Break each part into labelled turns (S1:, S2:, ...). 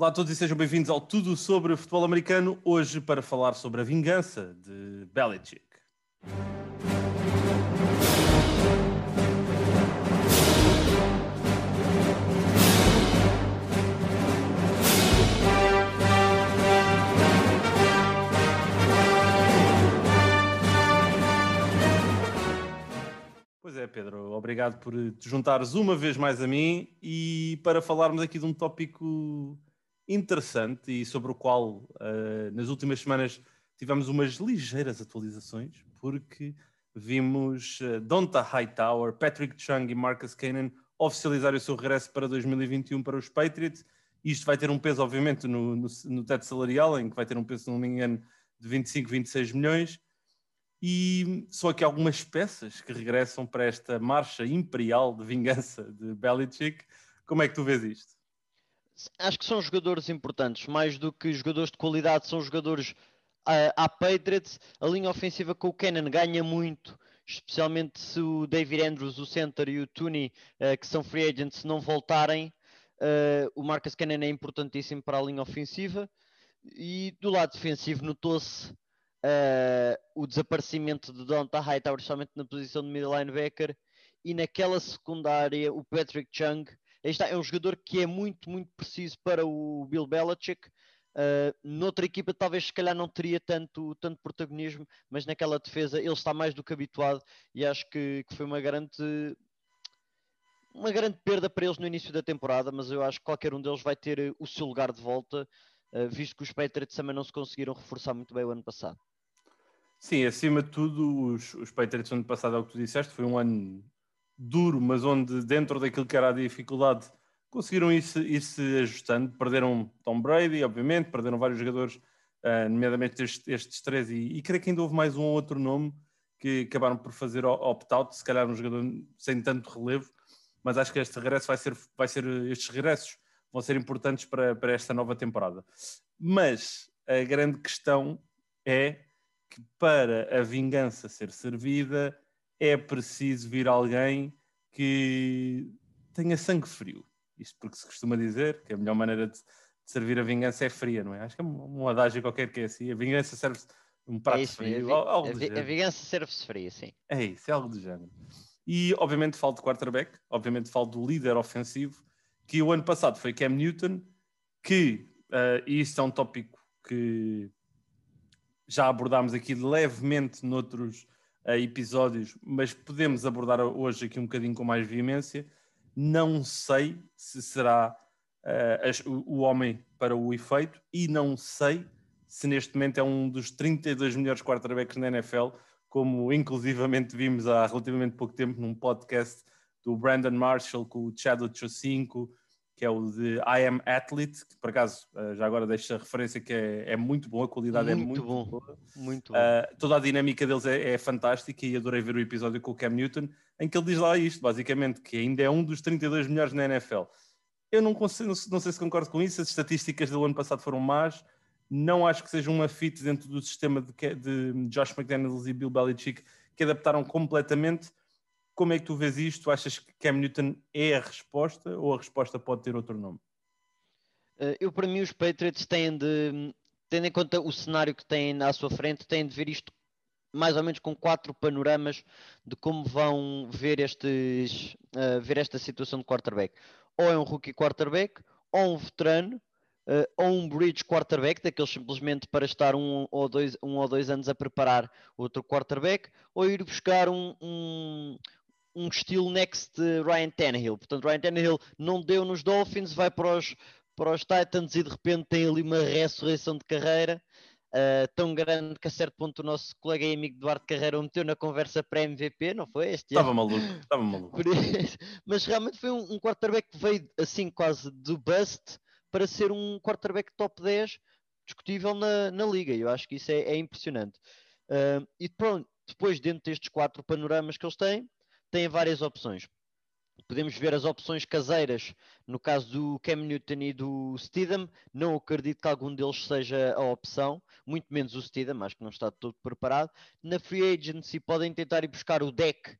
S1: Olá a todos e sejam bem-vindos ao Tudo sobre Futebol Americano, hoje para falar sobre a vingança de Belichick. Pois é, Pedro, obrigado por te juntares uma vez mais a mim e para falarmos aqui de um tópico interessante e sobre o qual uh, nas últimas semanas tivemos umas ligeiras atualizações, porque vimos uh, Donta Hightower, Patrick Chung e Marcus Cannon oficializar o seu regresso para 2021 para os Patriots. Isto vai ter um peso, obviamente, no, no, no teto salarial, em que vai ter um peso, se não me engano, de 25, 26 milhões. E são aqui algumas peças que regressam para esta marcha imperial de vingança de Belichick. Como é que tu vês isto?
S2: Acho que são jogadores importantes, mais do que jogadores de qualidade, são jogadores uh, à Patriots. A linha ofensiva com o Cannon ganha muito, especialmente se o David Andrews, o center e o Tooney, uh, que são free agents, não voltarem. Uh, o Marcus Cannon é importantíssimo para a linha ofensiva. E do lado defensivo notou-se uh, o desaparecimento de Donta Hightower, somente na posição de middle linebacker, e naquela secundária o Patrick Chung está, é um jogador que é muito, muito preciso para o Bill Belichick. Uh, noutra equipa talvez se calhar não teria tanto, tanto protagonismo, mas naquela defesa ele está mais do que habituado e acho que, que foi uma grande uma grande perda para eles no início da temporada, mas eu acho que qualquer um deles vai ter o seu lugar de volta, uh, visto que os Patriots também não se conseguiram reforçar muito bem o ano passado.
S1: Sim, acima de tudo, os, os Patriots ano passado, é o que tu disseste, foi um ano duro, mas onde dentro daquilo que era a dificuldade conseguiram ir-se ir ajustando. Perderam Tom Brady, obviamente, perderam vários jogadores, uh, nomeadamente estes, estes três, e, e, creio que ainda houve mais um ou outro nome que acabaram por fazer opt-out, se calhar um jogador sem tanto relevo, mas acho que este regresso vai ser, vai ser estes regressos vão ser importantes para, para esta nova temporada. Mas a grande questão é que para a vingança ser servida é preciso vir alguém que tenha sangue frio. Isto porque se costuma dizer que a melhor maneira de, de servir a vingança é fria, não é? Acho que é um, um adágio qualquer que é assim. A vingança serve-se um prato é isso, frio.
S2: A, algo a, a vingança serve-se fria, sim.
S1: É isso, é algo do género. E obviamente falo do quarterback, obviamente falo do líder ofensivo, que o ano passado foi Cam Newton, que, uh, e isto é um tópico que já abordámos aqui levemente noutros episódios, mas podemos abordar hoje aqui um bocadinho com mais veemência. Não sei se será uh, o homem para o efeito e não sei se neste momento é um dos 32 melhores quarterbacks na NFL, como inclusivamente vimos há relativamente pouco tempo num podcast do Brandon Marshall com o Chad Ochocinco, que é o de I Am Athlete, que por acaso eh, já agora deixo a referência que é, é muito bom, a qualidade muito é muito bom, boa. Muito bom. Uh, toda a dinâmica deles é, é, fantástica e adorei ver o episódio com o Cam Newton, em que ele diz lá isto, basicamente, que ainda é um dos 32 melhores na NFL. Eu não, consigo, não sei se concordo com isso, as estatísticas do ano passado foram más, não acho que seja uma fit dentro do sistema de, de Josh McDaniels e Bill Belichick que adaptaram completamente, como é que tu vês isto? Achas que Cam Newton é a resposta ou a resposta pode ter outro nome?
S2: Eh, eu, para mim, os Patriots têm de, tendo em conta o cenário que têm à sua frente, têm de ver isto mais ou menos com quatro panoramas de como vão ver, estes, uh, ver esta situação de quarterback. Ou é um rookie quarterback, ou um veterano, uh, ou um bridge quarterback, daqueles simplesmente para estar um ou dois, um ou dois anos a preparar outro quarterback, ou ir buscar um, um, um estilo next Ryan Tannehill. Portanto, Ryan Tannehill não deu nos Dolphins, vai para os, para os Titans e de repente tem ali uma ressurreição de carreira. Uh, tão grande que a certo ponto o nosso colega e amigo Eduardo Carreira o meteu na conversa pré-MVP, não foi este?
S1: Estava maluco, estava maluco.
S2: Mas realmente foi um, um quarterback que veio assim quase do bust para ser um quarterback top 10 discutível na, na liga. Eu acho que isso é, é impressionante. Uh, e pronto, depois dentro destes quatro panoramas que eles têm, têm várias opções. Podemos ver as opções caseiras, no caso do Cam Newton e do Steedham. Não acredito que algum deles seja a opção, muito menos o Steedham, acho que não está todo preparado. Na Free Agency podem tentar ir buscar o deck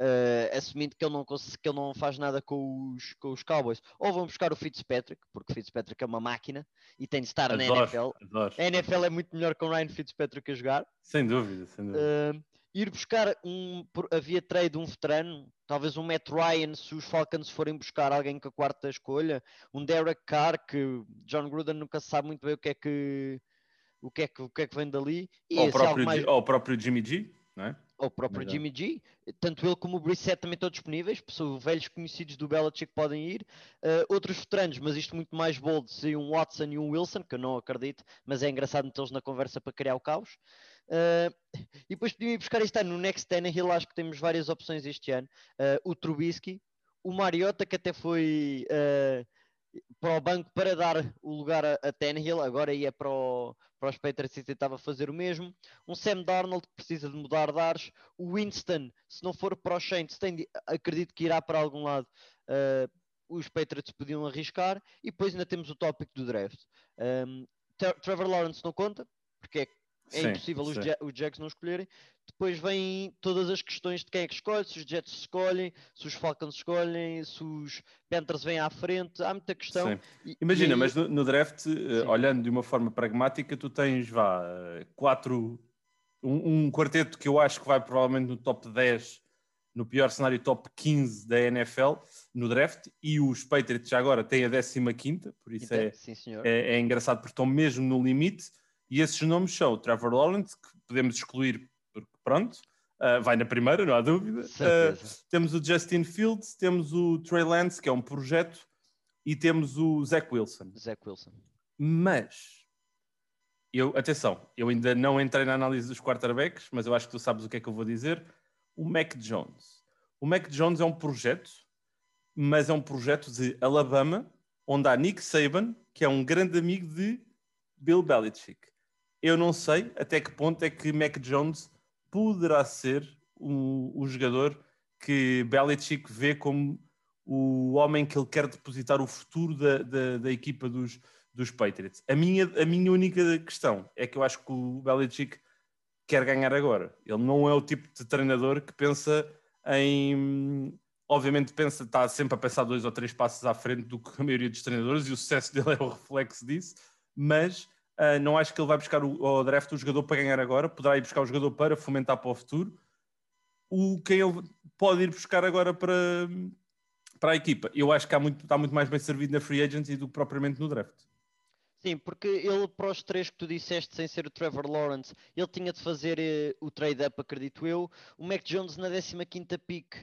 S2: uh, assumindo que ele, não, que ele não faz nada com os, com os Cowboys. Ou vão buscar o Fitzpatrick, porque o Fitzpatrick é uma máquina e tem de estar adoro, na NFL. Adoro. A NFL é muito melhor com o Ryan Fitzpatrick a jogar.
S1: Sem dúvida, sem dúvida. Uh,
S2: ir buscar um, havia trade um veterano, talvez um Matt Ryan, se os Falcons forem buscar alguém com a quarta escolha, um Derek Carr, que John Gruden nunca sabe muito bem o que é que o que é que, o que, é que vem dali.
S1: E ou, o próprio, mais... ou o próprio Jimmy G, não é?
S2: Ou o próprio. Jimmy G, tanto ele como o Brissett também estão disponíveis, pessoas velhos conhecidos do Belichick podem ir, uh, outros veteranos, mas isto muito mais bold, seria um Watson e um Wilson, que eu não acredito, mas é engraçado metê-los na conversa para criar o caos. Uh, e depois podiam ir buscar este ano no Next Hill, acho que temos várias opções este ano. Uh, o Trubisky, o Mariota, que até foi uh, para o banco para dar o lugar a, a Tannehill, agora ia para, o, para os Patriots tentava fazer o mesmo. Um Sam Darnold que precisa de mudar de ares. O Winston, se não for para os Saints, tem, acredito que irá para algum lado. Uh, os Patriots podiam arriscar. E depois ainda temos o tópico do draft. Um, Trevor Lawrence não conta, porque é é sim, impossível os, os, Jacks não escolherem. Depois vêm todas as questões de quem é que escolhe, se os Jets escolhem, se os Falcons escolhem, se os Panthers vêm à frente. Há muita questão.
S1: Imagina, e mas no, no draft, uh, olhando de uma forma pragmática, tu tens vá, quatro, um, um, quarteto que eu acho que vai provavelmente no top 10, no pior cenário, top 15 da NFL no draft, e os Patriots já agora têm a 15, por isso é, sim, é, é engraçado porque estão mesmo no limite e esses nomes são o Trevor Lawrence, que podemos excluir, porque pronto, uh, vai na primeira, não há dúvida. Uh, temos o Justin Fields, temos o Trey Lance, que é um projeto, e temos o Zach Wilson.
S2: Zach Wilson.
S1: Mas, eu, atenção, eu ainda não entrei na análise dos quarterbacks, mas eu acho que tu sabes o que é que eu vou dizer. O Mac Jones. O Mac Jones é um projeto, mas é um projeto de Alabama, onde há Nick Saban, que é um grande amigo de Bill Belichick eu não sei até que ponto é que Mac Jones poderá ser o, o jogador que Belichick vê como o homem que ele quer depositar o futuro da, da, da, equipa dos, dos Patriots. A minha, a minha única questão é que eu acho que o Belichick quer ganhar agora. Ele não é o tipo de treinador que pensa em. Obviamente, pensa, está sempre a pensar dois ou três passos à frente do que a maioria dos treinadores e o sucesso dele é o reflexo disso, mas Uh, não acho que ele vai buscar o, o draft o jogador para ganhar agora, poderá ir buscar o jogador para fomentar para o futuro. O quem ele pode ir buscar agora para, para a equipa, eu acho que há muito, está muito mais bem servido na free agency do que propriamente no draft.
S2: Sim, porque ele, para os três que tu disseste, sem ser o Trevor Lawrence, ele tinha de fazer eh, o trade-up, acredito eu. O Mac Jones na 15 pick,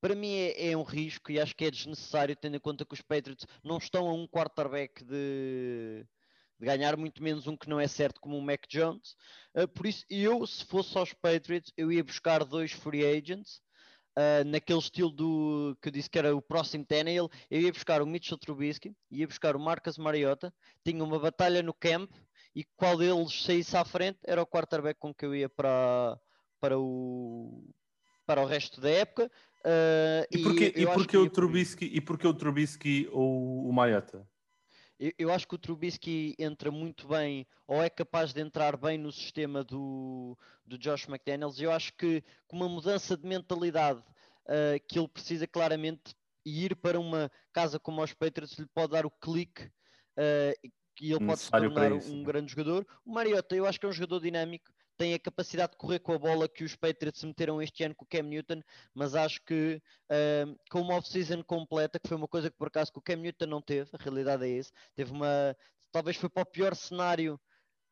S2: para mim é, é, um risco e acho que é desnecessário, tendo em conta que os Patriots não estão a um quarterback de, de ganhar muito menos um que não é certo como o Mac Jones. Uh, por isso, eu, se fosse aos Patriots, eu ia buscar dois free agents. Uh, naquele estilo do que eu disse que era o próximo Tannehill, eu ia buscar o Mitchell Trubisky, ia buscar o Marcus Mariota, tinha uma batalha no camp e qual deles saísse à frente era o quarterback com que eu ia para, para, o, para o resto da época. Uh,
S1: e, porquê, e, e porque o Trubisky, e porque o Trubisky ou o Mariota?
S2: Eu, eu, acho que o Trubisky entra muito bem, ou é capaz de entrar bem no sistema do, do Josh McDaniels. Eu acho que com uma mudança de mentalidade uh, que ele precisa claramente ir para uma casa como os Patriots lhe pode dar o clique uh, e ele pode se tornar um grande jogador. O Mariota, eu acho que é um jogador dinâmico tem a capacidade de correr com a bola que os Patriots meteram este ano com o Cam Newton, mas acho que com uma off-season completa, que foi uma coisa que por acaso que o Cam Newton não teve, a realidade é essa, teve uma, talvez foi para o pior cenário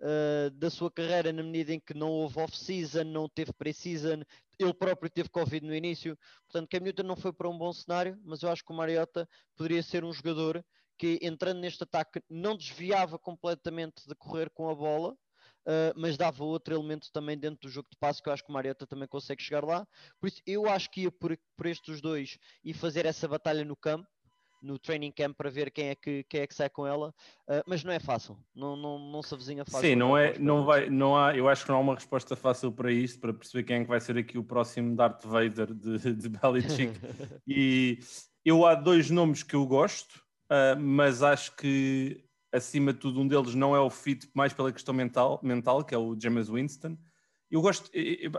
S2: uh, da sua carreira na medida em que não houve off-season, não teve pre-season, ele próprio teve Covid no início, portanto Cam Newton não foi para um bom cenário, mas eu acho que o Mariota poderia ser um jogador que entrando neste ataque não desviava completamente de correr com a bola, uh, mas dava outro elemento também dentro do jogo de passo que eu acho que o Mariota também consegue chegar lá. Por isso, eu acho que ia por, por estes dois e fazer essa batalha no campo no training camp para ver quem é que, quem é que sai com ela, uh, mas não é fácil, não, não, não se avizinha fácil.
S1: Sim, não é, não vai, não há, eu acho que não há uma resposta fácil para isto, para perceber quem é que vai ser aqui o próximo Darth Vader de, de Belichick. e eu há dois nomes que eu gosto, uh, mas acho que acima de tudo, um deles não é o fit mais pela questão mental, mental que é o James Winston. eu gosto,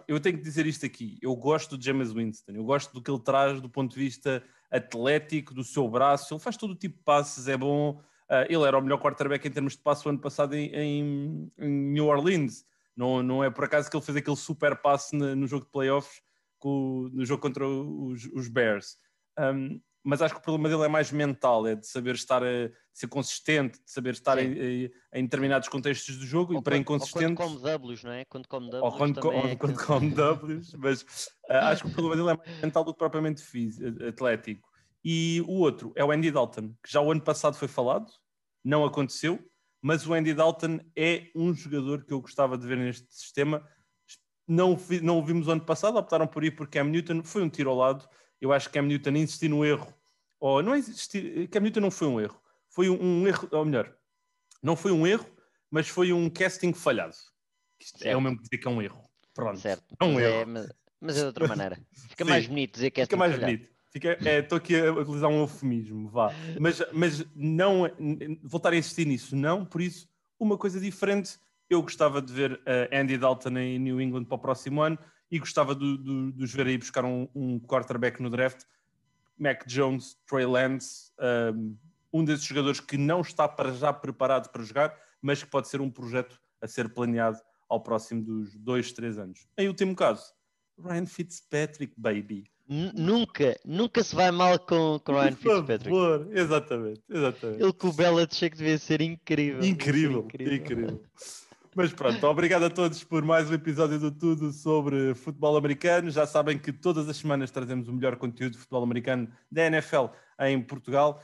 S1: eu tenho que dizer isto aqui, eu gosto do James Winston, eu gosto do que ele traz do ponto de vista atlético, do seu braço, ele faz todo o tipo de passes, é bom, uh, ele era o melhor quarterback em termos de passe o ano passado em, em, em, New Orleans, não, não é por acaso que ele fez aquele super passe no, no jogo de playoffs, com, no jogo contra os, os Bears. Um, mas acho que o problema dele é mais mental, é de saber estar a ser consistente, de saber estar em, em, determinados contextos do jogo ou e para inconsistentes.
S2: Ou quando come Ws, não é? Quando come Ws.
S1: Ou quando, com, é quando come Ws, mas uh, acho que o problema dele é mais mental do que propriamente físico, atlético. E o outro é o Andy Dalton, que já o ano passado foi falado, não aconteceu, mas o Andy Dalton é um jogador que eu gostava de ver neste sistema. Não, não o vimos ano passado, optaram por ir por Cam Newton, foi um tiro ao lado eu acho que Cam Newton insistir no erro, ou não é insistir, Cam Newton não foi um erro, foi um, erro, ou melhor, não foi um erro, mas foi um casting falhado. É o mesmo que dizer que é um erro. Pronto.
S2: Certo.
S1: É um
S2: mas
S1: erro. É,
S2: mas, mas, é de outra maneira. Fica Sim, mais bonito dizer casting
S1: Fica mais
S2: falhado.
S1: bonito. Estou é, aqui a utilizar um eufemismo, vá. Mas, mas não voltar a insistir nisso, não. Por isso, uma coisa diferente. Eu gostava de ver uh, Andy Dalton em New England para o próximo ano e gostava de, de, de os ver aí buscar um, um, quarterback no draft. Mac Jones, Trey Lance, um, um desses jogadores que não está para já preparado para jogar, mas que pode ser um projeto a ser planeado ao próximo dos dois, três anos. Em último caso, Ryan Fitzpatrick, baby.
S2: nunca, nunca se vai mal com, com Ryan Fitzpatrick. Por
S1: favor, exatamente, exatamente.
S2: Ele com o Belichick devia ser incrível.
S1: Incrível, incrível. incrível. Mas pronto, obrigado a todos por mais um episódio do Tudo sobre futebol americano. Já sabem que todas as semanas trazemos o melhor conteúdo de futebol americano da NFL em Portugal.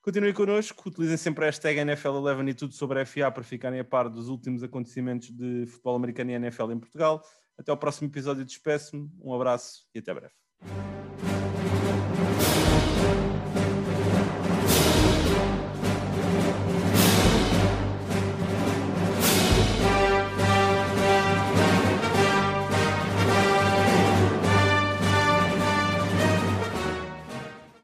S1: Continuem connosco, utilizem sempre a hashtag NFL11 e tudo sobre a FA para ficarem a par dos últimos acontecimentos de futebol americano e NFL em Portugal. Até ao próximo episódio, despeço-me, um abraço e até breve.